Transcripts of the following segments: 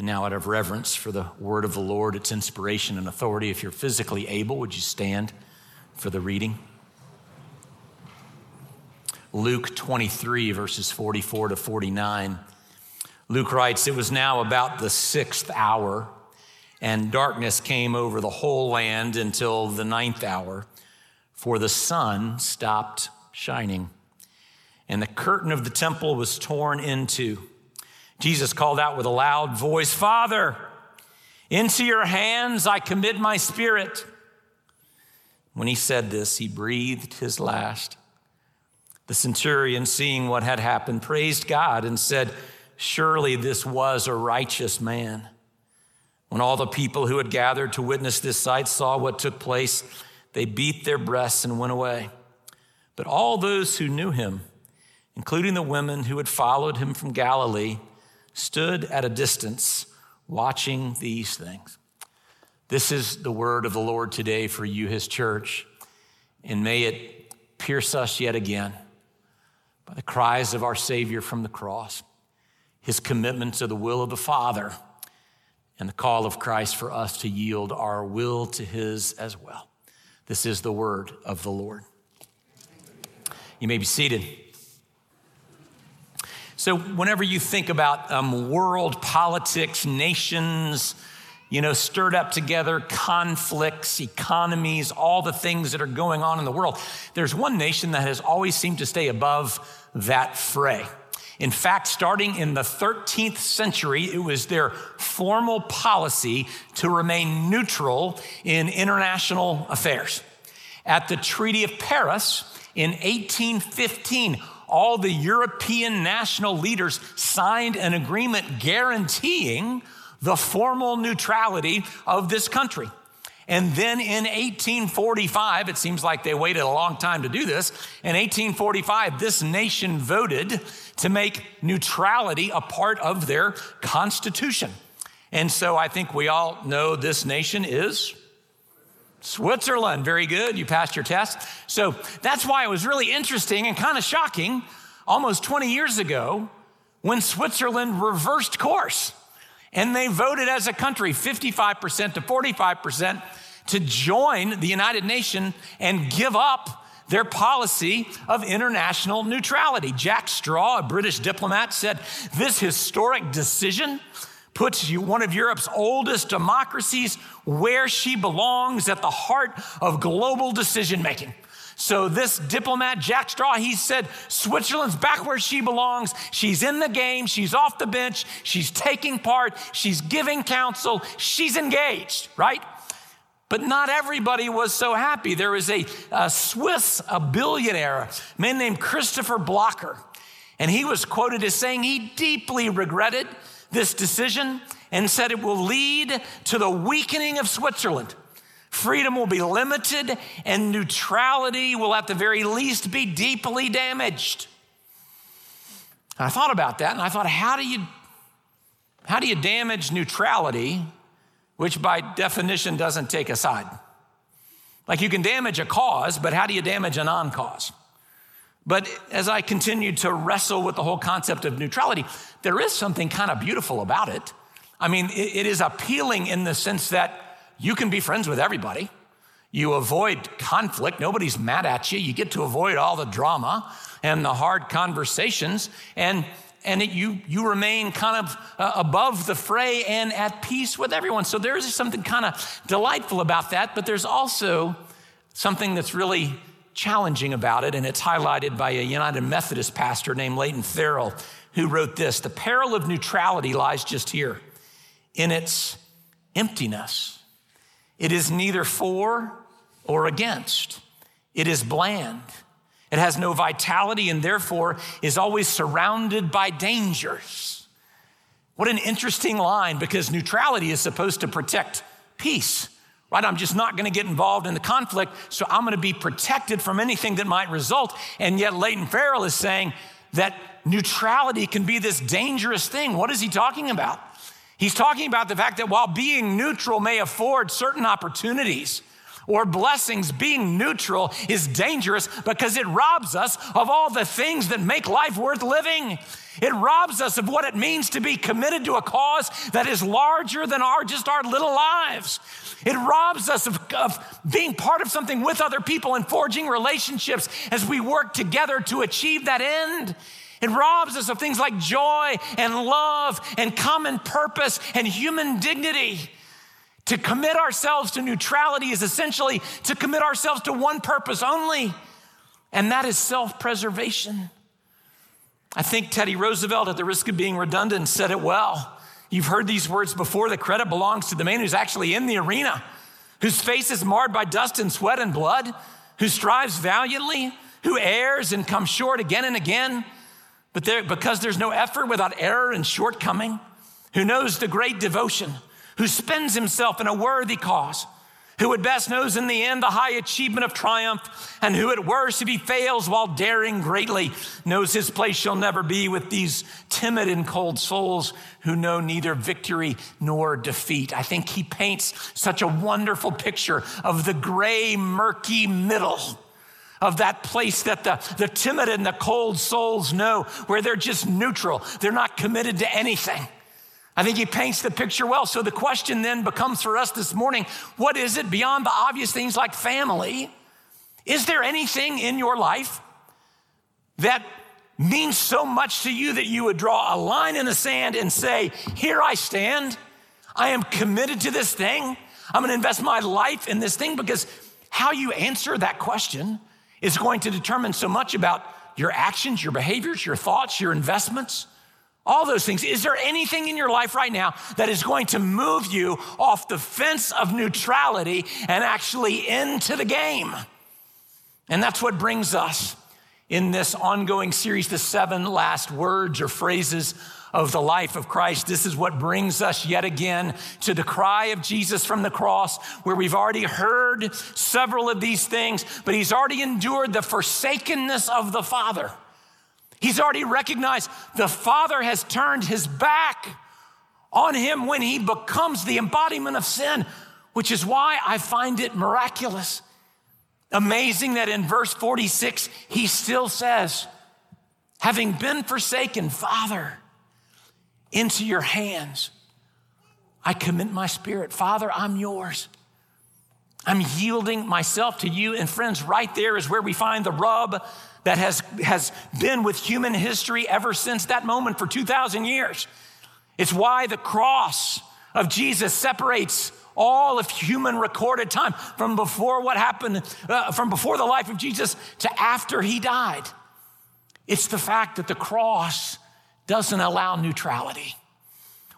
And now, out of reverence for the word of the Lord, its inspiration and authority, if you're physically able, would you stand for the reading? Luke 23, verses 44 to 49. Luke writes, It was now about the sixth hour, and darkness came over the whole land until the ninth hour, for the sun stopped shining. And the curtain of the temple was torn into. Jesus called out with a loud voice, Father, into your hands I commit my spirit. When he said this, he breathed his last. The centurion, seeing what had happened, praised God and said, Surely this was a righteous man. When all the people who had gathered to witness this sight saw what took place, they beat their breasts and went away. But all those who knew him, including the women who had followed him from Galilee, stood at a distance watching these things. This is the word of the Lord today for you, his church, and may it pierce us yet again by the cries of our Savior from the cross, his commitment to the will of the Father, and the call of Christ for us to yield our will to his as well. This is the word of the Lord. You may be seated. So, whenever you think about um, world politics, nations, you know, stirred up together, conflicts, economies, all the things that are going on in the world, there's one nation that has always seemed to stay above that fray. In fact, starting in the 13th century, it was their formal policy to remain neutral in international affairs. At the Treaty of Paris in 1815, all the European national leaders signed an agreement guaranteeing the formal neutrality of this country. And then in 1845, it seems like they waited a long time to do this. In 1845, this nation voted to make neutrality a part of their constitution. And so I think we all know this nation is Switzerland. Very good. You passed your test. So that's why it was really interesting and kind of shocking almost 20 years ago when Switzerland reversed course and they voted as a country 55% to 45% to join the United Nations and give up their policy of international neutrality. Jack Straw, a British diplomat, said this historic decision puts one of Europe's oldest democracies where she belongs at the heart of global decision making. So, this diplomat, Jack Straw, he said, Switzerland's back where she belongs. She's in the game. She's off the bench. She's taking part. She's giving counsel. She's engaged, right? But not everybody was so happy. There was a, a Swiss, a billionaire, a man named Christopher Blocher. And he was quoted as saying he deeply regretted this decision and said it will lead to the weakening of Switzerland. Freedom will be limited, and neutrality will, at the very least, be deeply damaged. I thought about that, and I thought, how do you, how do you damage neutrality, which by definition doesn't take a side? Like you can damage a cause, but how do you damage a non cause? But as I continued to wrestle with the whole concept of neutrality, there is something kind of beautiful about it. I mean, it is appealing in the sense that you can be friends with everybody. You avoid conflict. Nobody's mad at you. You get to avoid all the drama and the hard conversations. And, and it, you, you remain kind of uh, above the fray and at peace with everyone. So there is something kind of delightful about that. But there's also something that's really challenging about it. And it's highlighted by a United Methodist pastor named Leighton Farrell, who wrote this The peril of neutrality lies just here in its emptiness. It is neither for or against. It is bland. It has no vitality and therefore is always surrounded by dangers. What an interesting line because neutrality is supposed to protect peace, right? I'm just not going to get involved in the conflict, so I'm going to be protected from anything that might result. And yet, Leighton Farrell is saying that neutrality can be this dangerous thing. What is he talking about? He's talking about the fact that while being neutral may afford certain opportunities or blessings, being neutral is dangerous because it robs us of all the things that make life worth living. It robs us of what it means to be committed to a cause that is larger than our just our little lives. It robs us of, of being part of something with other people and forging relationships as we work together to achieve that end. It robs us of things like joy and love and common purpose and human dignity. To commit ourselves to neutrality is essentially to commit ourselves to one purpose only, and that is self preservation. I think Teddy Roosevelt, at the risk of being redundant, said it well. You've heard these words before. The credit belongs to the man who's actually in the arena, whose face is marred by dust and sweat and blood, who strives valiantly, who errs and comes short again and again. But there, because there's no effort without error and shortcoming, who knows the great devotion, who spends himself in a worthy cause, who at best knows in the end the high achievement of triumph, and who at worst, if he fails while daring greatly, knows his place shall never be with these timid and cold souls who know neither victory nor defeat. I think he paints such a wonderful picture of the gray, murky middle of that place that the, the timid and the cold souls know, where they're just neutral. They're not committed to anything. I think he paints the picture well. So the question then becomes for us this morning what is it beyond the obvious things like family? Is there anything in your life that means so much to you that you would draw a line in the sand and say, Here I stand. I am committed to this thing. I'm going to invest my life in this thing because how you answer that question is going to determine so much about your actions, your behaviors, your thoughts, your investments. All those things. Is there anything in your life right now that is going to move you off the fence of neutrality and actually into the game? And that's what brings us in this ongoing series, the seven last words or phrases of the life of Christ. This is what brings us yet again to the cry of Jesus from the cross, where we've already heard several of these things, but he's already endured the forsakenness of the Father. He's already recognized the Father has turned his back on him when he becomes the embodiment of sin, which is why I find it miraculous. Amazing that in verse 46, he still says, Having been forsaken, Father, into your hands, I commit my spirit. Father, I'm yours. I'm yielding myself to you. And friends, right there is where we find the rub that has, has been with human history ever since that moment for 2,000 years. It's why the cross of Jesus separates all of human recorded time from before what happened, uh, from before the life of Jesus to after he died. It's the fact that the cross doesn't allow neutrality.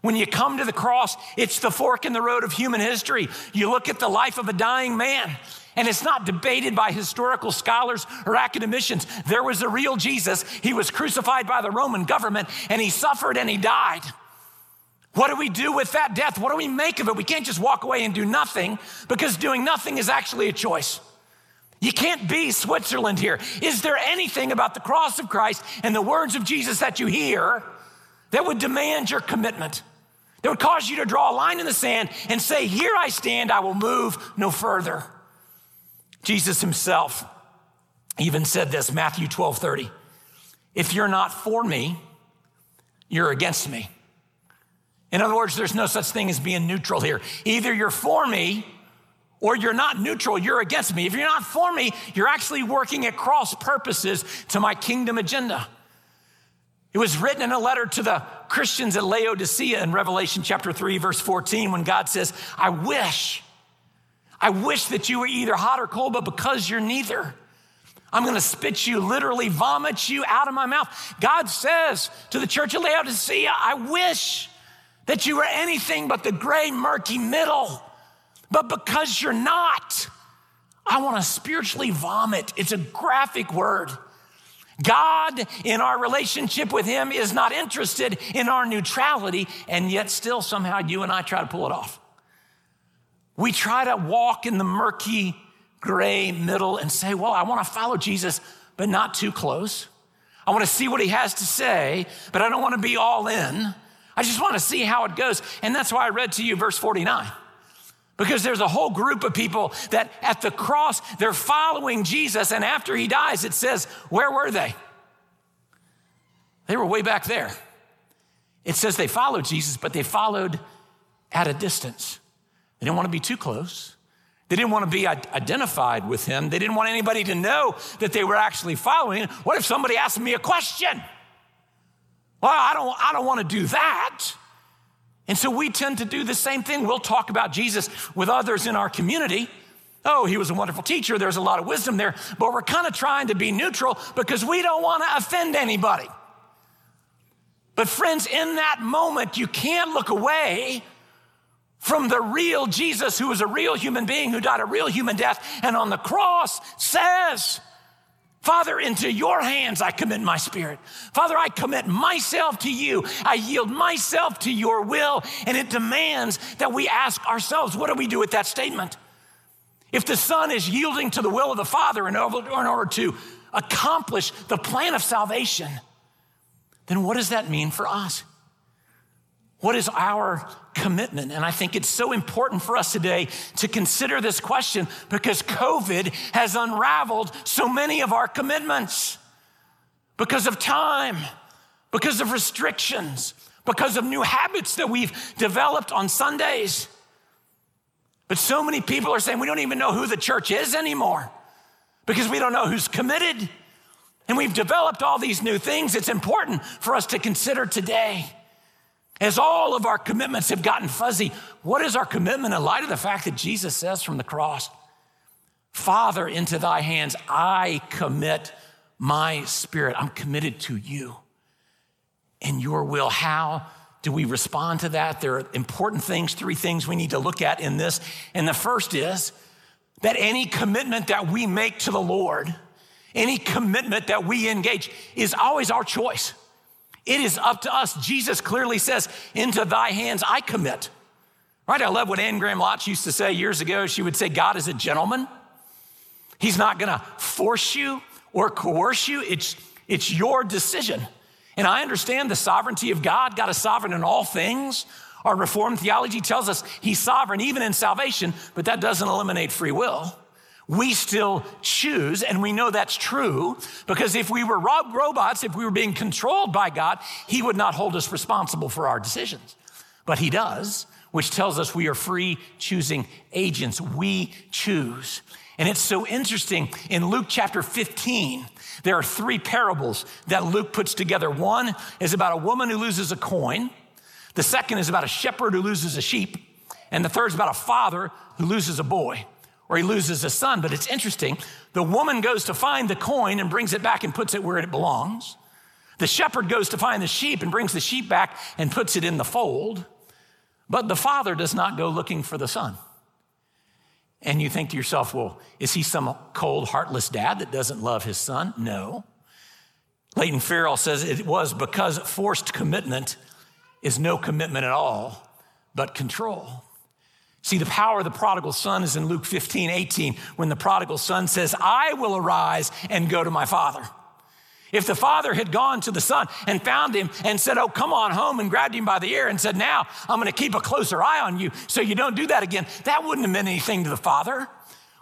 When you come to the cross, it's the fork in the road of human history. You look at the life of a dying man, and it's not debated by historical scholars or academicians. There was a real Jesus. He was crucified by the Roman government, and he suffered and he died. What do we do with that death? What do we make of it? We can't just walk away and do nothing because doing nothing is actually a choice. You can't be Switzerland here. Is there anything about the cross of Christ and the words of Jesus that you hear that would demand your commitment? That would cause you to draw a line in the sand and say, Here I stand, I will move no further. Jesus himself even said this, Matthew 12 30. If you're not for me, you're against me. In other words, there's no such thing as being neutral here. Either you're for me or you're not neutral, you're against me. If you're not for me, you're actually working at cross purposes to my kingdom agenda. It was written in a letter to the Christians at Laodicea in Revelation chapter 3, verse 14, when God says, I wish, I wish that you were either hot or cold, but because you're neither, I'm going to spit you, literally vomit you out of my mouth. God says to the church of Laodicea, I wish that you were anything but the gray, murky middle. But because you're not, I want to spiritually vomit. It's a graphic word. God, in our relationship with Him, is not interested in our neutrality, and yet still somehow you and I try to pull it off. We try to walk in the murky, gray middle and say, Well, I want to follow Jesus, but not too close. I want to see what He has to say, but I don't want to be all in. I just want to see how it goes. And that's why I read to you verse 49. Because there's a whole group of people that at the cross, they're following Jesus. And after he dies, it says, Where were they? They were way back there. It says they followed Jesus, but they followed at a distance. They didn't want to be too close. They didn't want to be identified with him. They didn't want anybody to know that they were actually following. What if somebody asked me a question? Well, I don't, I don't want to do that. And so we tend to do the same thing. We'll talk about Jesus with others in our community. Oh, he was a wonderful teacher. There's a lot of wisdom there. But we're kind of trying to be neutral because we don't want to offend anybody. But, friends, in that moment, you can't look away from the real Jesus, who was a real human being who died a real human death, and on the cross says, Father, into your hands I commit my spirit. Father, I commit myself to you. I yield myself to your will. And it demands that we ask ourselves, what do we do with that statement? If the Son is yielding to the will of the Father in order, to accomplish the plan of salvation, then what does that mean for us? What is our commitment? And I think it's so important for us today to consider this question because COVID has unraveled so many of our commitments because of time, because of restrictions, because of new habits that we've developed on Sundays. But so many people are saying we don't even know who the church is anymore because we don't know who's committed. And we've developed all these new things. It's important for us to consider today. As all of our commitments have gotten fuzzy, what is our commitment in light of the fact that Jesus says from the cross, Father, into thy hands I commit my spirit. I'm committed to you and your will. How do we respond to that? There are important things, three things we need to look at in this. And the first is that any commitment that we make to the Lord, any commitment that we engage, is always our choice. It is up to us. Jesus clearly says, Into thy hands I commit. Right? I love what Anne Graham Lotz used to say years ago. She would say, God is a gentleman. He's not gonna force you or coerce you, it's, it's your decision. And I understand the sovereignty of God. God is sovereign in all things. Our Reformed theology tells us He's sovereign even in salvation, but that doesn't eliminate free will we still choose, and we know that's true because if we were rob- robots, if we were being controlled by God, He would not hold us responsible for our decisions. But He does, which tells us we are free choosing agents. We choose. And it's so interesting. In Luke chapter 15, there are three parables that Luke puts together. One is about a woman who loses a coin, the second is about a shepherd who loses a sheep, and the third is about a father who loses a boy or he loses a son. But it's interesting. The woman goes to find the coin and brings it back and puts it where it belongs. The shepherd goes to find the sheep and brings the sheep back and puts it in the fold. But the father does not go looking for the son. And you think to yourself, well, is he some cold, heartless dad that doesn't love his son? No. Leighton Farrell says it was because forced commitment is no commitment at all, but control. See, the power of the prodigal son is in Luke 15, 18, when the prodigal son says, I will arise and go to my father. If the father had gone to the son and found him and said, Oh, come on home, and grabbed him by the ear and said, Now I'm going to keep a closer eye on you so you don't do that again, that wouldn't have meant anything to the father.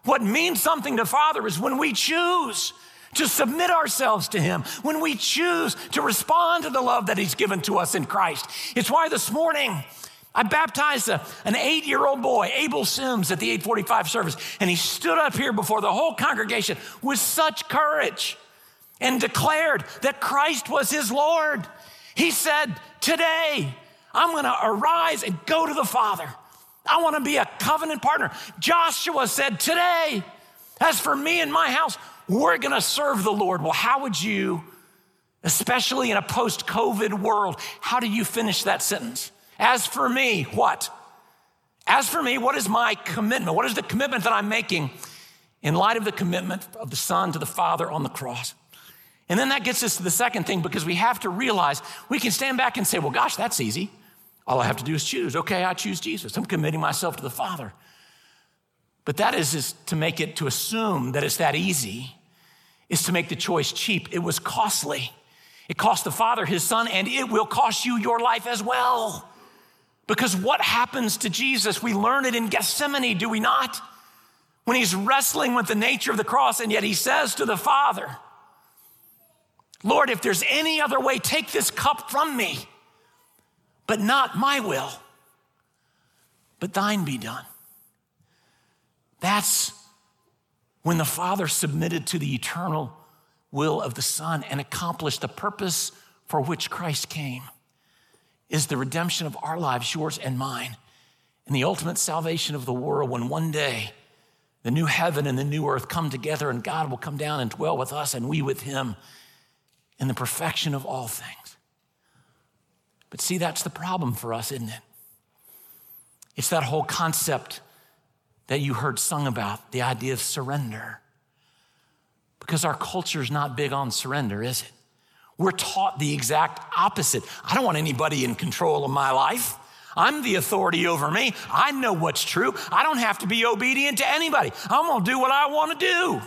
What means something to father is when we choose to submit ourselves to him, when we choose to respond to the love that he's given to us in Christ. It's why this morning, I baptized a, an eight year old boy, Abel Sims, at the 845 service, and he stood up here before the whole congregation with such courage and declared that Christ was his Lord. He said, Today, I'm gonna arise and go to the Father. I wanna be a covenant partner. Joshua said, Today, as for me and my house, we're gonna serve the Lord. Well, how would you, especially in a post COVID world, how do you finish that sentence? As for me, what? As for me, what is my commitment? What is the commitment that I'm making in light of the commitment of the Son to the Father on the cross? And then that gets us to the second thing because we have to realize we can stand back and say, well, gosh, that's easy. All I have to do is choose. Okay, I choose Jesus. I'm committing myself to the Father. But that is, is to make it, to assume that it's that easy, is to make the choice cheap. It was costly. It cost the Father his Son, and it will cost you your life as well. Because what happens to Jesus? We learn it in Gethsemane, do we not? When he's wrestling with the nature of the cross, and yet he says to the Father, Lord, if there's any other way, take this cup from me, but not my will, but thine be done. That's when the Father submitted to the eternal will of the Son and accomplished the purpose for which Christ came is the redemption of our lives, yours and mine, and the ultimate salvation of the world when one day the new heaven and the new earth come together and God will come down and dwell with us and we with him in the perfection of all things. But see, that's the problem for us, isn't it? It's that whole concept that you heard sung about, the idea of surrender. Because our culture is not big on surrender, is it? We're taught the exact opposite. I don't want anybody in control of my life. I'm the authority over me. I know what's true. I don't have to be obedient to anybody. I'm going to do what I want to do.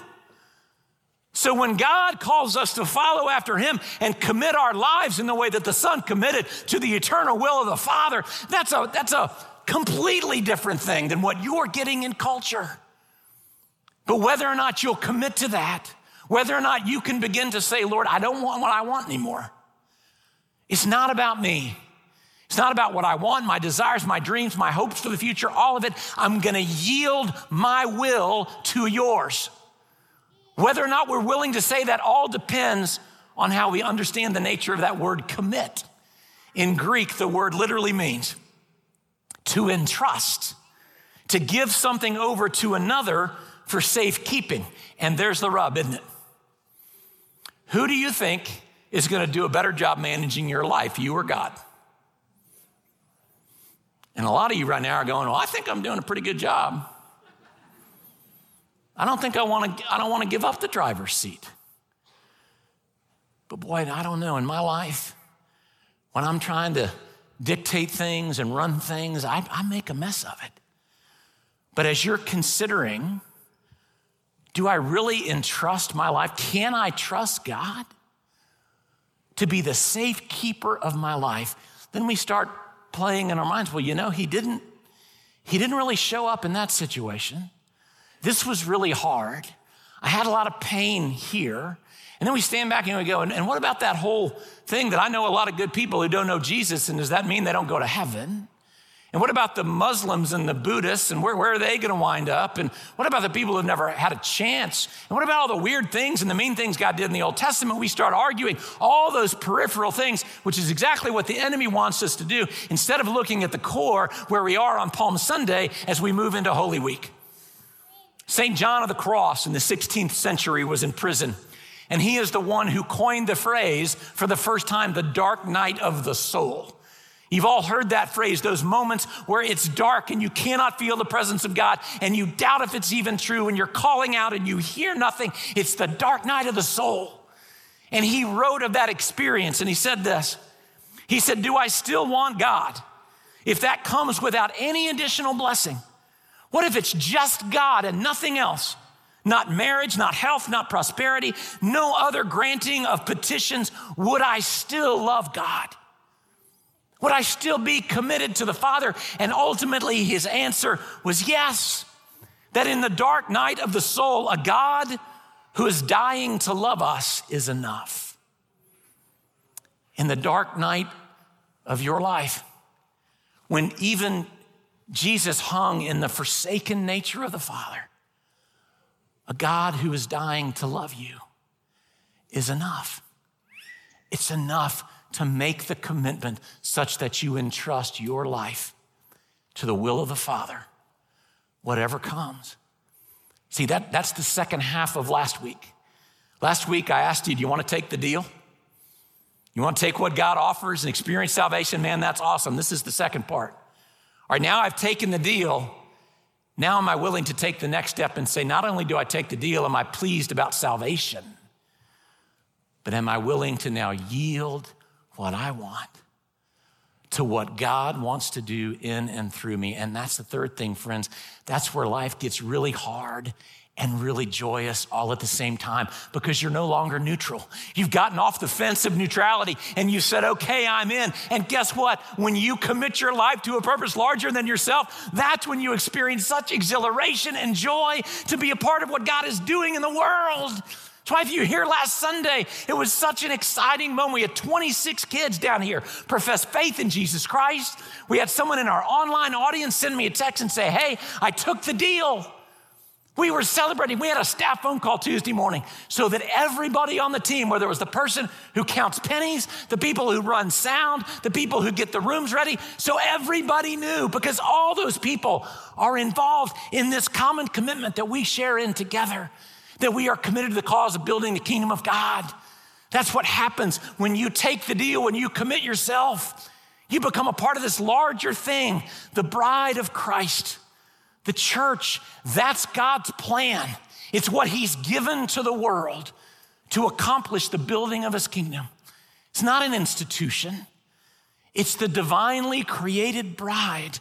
So when God calls us to follow after him and commit our lives in the way that the Son committed to the eternal will of the Father, that's a, that's a completely different thing than what you're getting in culture. But whether or not you'll commit to that, whether or not you can begin to say, Lord, I don't want what I want anymore. It's not about me. It's not about what I want, my desires, my dreams, my hopes for the future, all of it. I'm going to yield my will to yours. Whether or not we're willing to say that all depends on how we understand the nature of that word commit. In Greek, the word literally means to entrust, to give something over to another for safekeeping. And there's the rub, isn't it? Who do you think is going to do a better job managing your life, you or God? And a lot of you right now are going, Well, I think I'm doing a pretty good job. I don't think I want to, I don't want to give up the driver's seat. But boy, I don't know. In my life, when I'm trying to dictate things and run things, I, I make a mess of it. But as you're considering, do I really entrust my life? Can I trust God to be the safe keeper of my life? Then we start playing in our minds, well, you know, he didn't he didn't really show up in that situation. This was really hard. I had a lot of pain here. And then we stand back and we go, and, and what about that whole thing that I know a lot of good people who don't know Jesus, and does that mean they don't go to heaven? And what about the Muslims and the Buddhists, and where, where are they going to wind up? And what about the people who've never had a chance? And what about all the weird things and the mean things God did in the Old Testament? We start arguing all those peripheral things, which is exactly what the enemy wants us to do, instead of looking at the core where we are on Palm Sunday as we move into Holy Week. St. John of the Cross in the 16th century was in prison. And he is the one who coined the phrase for the first time, the dark night of the soul. You've all heard that phrase, those moments where it's dark and you cannot feel the presence of God and you doubt if it's even true and you're calling out and you hear nothing. It's the dark night of the soul. And he wrote of that experience and he said this He said, Do I still want God if that comes without any additional blessing? What if it's just God and nothing else? not marriage, not health, not prosperity, no other granting of petitions, would I still love God? Would I still be committed to the Father? And ultimately, his answer was yes. That in the dark night of the soul, a God who is dying to love us is enough. In the dark night of your life, when even Jesus hung in the forsaken nature of the Father, a God who is dying to love you is enough. It's enough to make the commitment such that you entrust your life to the will of the Father, whatever comes. See, that, that's the second half of last week. Last week, I asked you, do you want to take the deal? You want to take what God offers and experience salvation? Man, that's awesome. This is the second part. All right, now I've taken the deal. Now, am I willing to take the next step and say, not only do I take the deal, am I pleased about salvation, but am I willing to now yield what I want to what God wants to do in and through me? And that's the third thing, friends. That's where life gets really hard and really joyous all at the same time because you're no longer neutral. You've gotten off the fence of neutrality and you said, okay, I'm in. And guess what? When you commit your life to a purpose larger than yourself, that's when you experience such exhilaration and joy to be a part of what God is doing in the world That's why if you here last Sunday, it was such an exciting moment. We had 26 kids down here profess faith in Jesus Christ. We had someone in our online audience send me a text and say, Hey, I took the deal. We were celebrating. We had a staff phone call Tuesday morning so that everybody on the team, whether it was the person who counts pennies, the people who run sound, the people who get the rooms ready, so everybody knew because all those people are involved in this common commitment that we share in together, that we are committed to the cause of building the kingdom of God. That's what happens when you take the deal, when you commit yourself. You become a part of this larger thing, the bride of Christ. The church, that's God's plan. It's what He's given to the world to accomplish the building of His kingdom. It's not an institution, it's the divinely created bride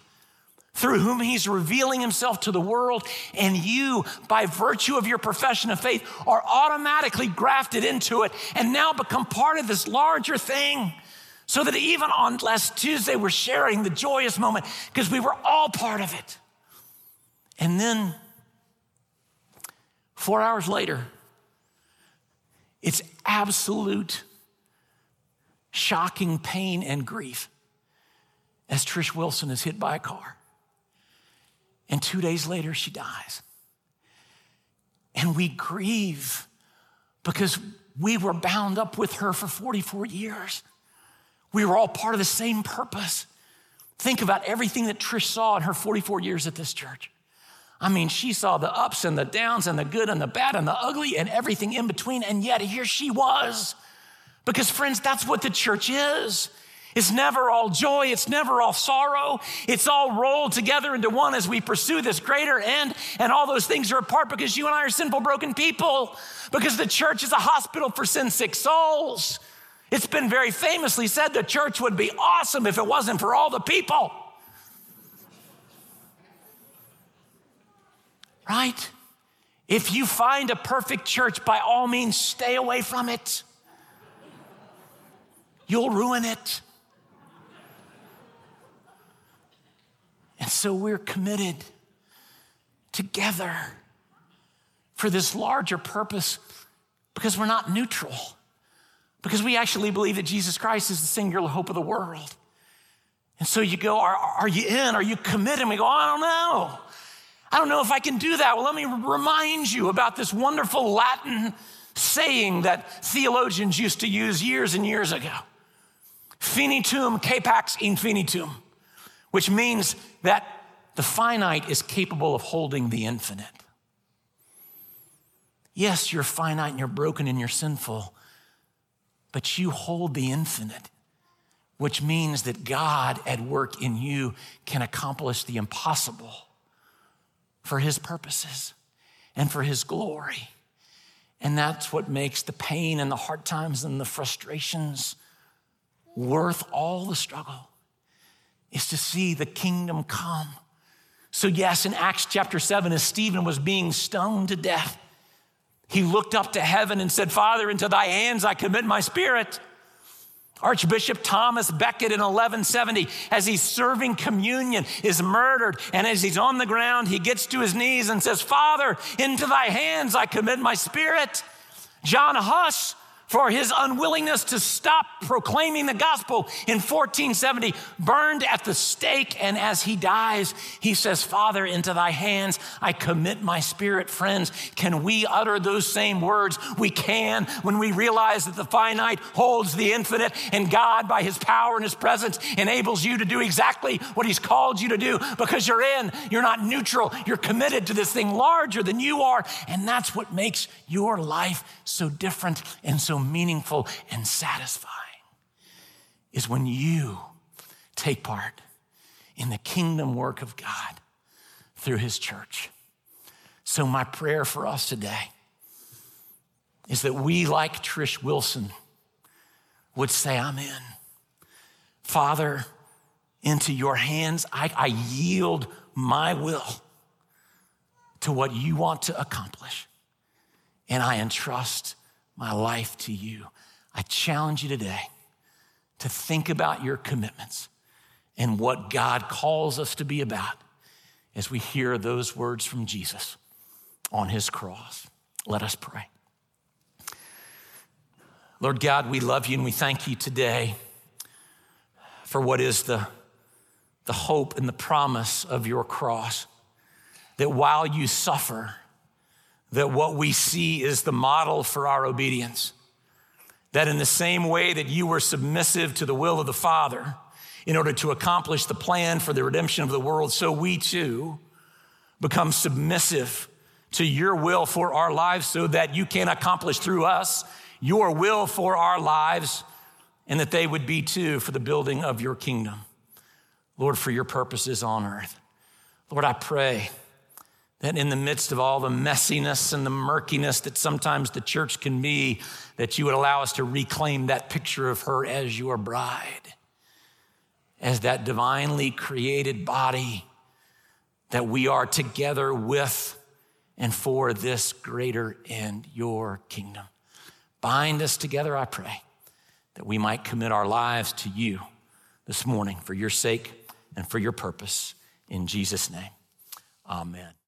through whom He's revealing Himself to the world. And you, by virtue of your profession of faith, are automatically grafted into it and now become part of this larger thing. So that even on last Tuesday, we're sharing the joyous moment because we were all part of it. And then four hours later, it's absolute shocking pain and grief as Trish Wilson is hit by a car. And two days later, she dies. And we grieve because we were bound up with her for 44 years. We were all part of the same purpose. Think about everything that Trish saw in her 44 years at this church. I mean, she saw the ups and the downs and the good and the bad and the ugly and everything in between. And yet here she was. Because, friends, that's what the church is. It's never all joy. It's never all sorrow. It's all rolled together into one as we pursue this greater end. And all those things are apart because you and I are sinful, broken people. Because the church is a hospital for sin sick souls. It's been very famously said the church would be awesome if it wasn't for all the people. right? If you find a perfect church, by all means, stay away from it. You'll ruin it. And so we're committed together for this larger purpose because we're not neutral, because we actually believe that Jesus Christ is the singular hope of the world. And so you go, Are, are you in? Are you committed? And we go, oh, I don't know. I don't know if I can do that. Well, let me remind you about this wonderful Latin saying that theologians used to use years and years ago finitum capax infinitum, which means that the finite is capable of holding the infinite. Yes, you're finite and you're broken and you're sinful, but you hold the infinite, which means that God at work in you can accomplish the impossible for his purposes and for his glory. And that's what makes the pain and the hard times and the frustrations worth all the struggle is to see the kingdom come. So, yes, in Acts chapter 7, as Stephen was being stoned to death, he looked up to heaven and said, Father, into thy hands I commit my spirit. Archbishop Thomas Becket in 1170, as he's serving communion, is murdered. And as he's on the ground, he gets to his knees and says, Father, into thy hands I commit my spirit. John Huss for his unwillingness to stop proclaiming the gospel in 1470, burned at the stake. And as he dies, he says, Father, into thy hands I commit my spirit. Friends, can we utter those same words? We can when we realize that the finite holds the infinite, and God, by his power and his presence, enables you to do exactly what he's called you to do because you're in, you're not neutral, you're committed to this thing larger than you are. And that's what makes your life so different and so meaningful and satisfying is when you take part in the kingdom work of God through his church. So, my prayer for us today is that we, like Trish Wilson, would say, I'm in. Father, into your hands, I, I yield my will to what you want to accomplish. And I entrust my life to you. I challenge you today to think about your commitments and what God calls us to be about as we hear those words from Jesus on his cross. Let us pray. Lord God, we love you and we thank you today for what is the, the hope and the promise of your cross. That while you suffer, that what we see is the model for our obedience. That in the same way that you were submissive to the will of the Father in order to accomplish the plan for the redemption of the world, so we too become submissive to your will for our lives so that you can accomplish through us your will for our lives and that they would be too for the building of your kingdom. Lord, for your purposes on earth. Lord, I pray that in the midst of all the messiness and the murkiness that sometimes the church can be, that you would allow us to reclaim that picture of her as your bride, as that divinely created body that we are together with and for this greater end, your kingdom. Bind us together, I pray, that we might commit our lives to you this morning for your sake and for your purpose. In Jesus' name, amen.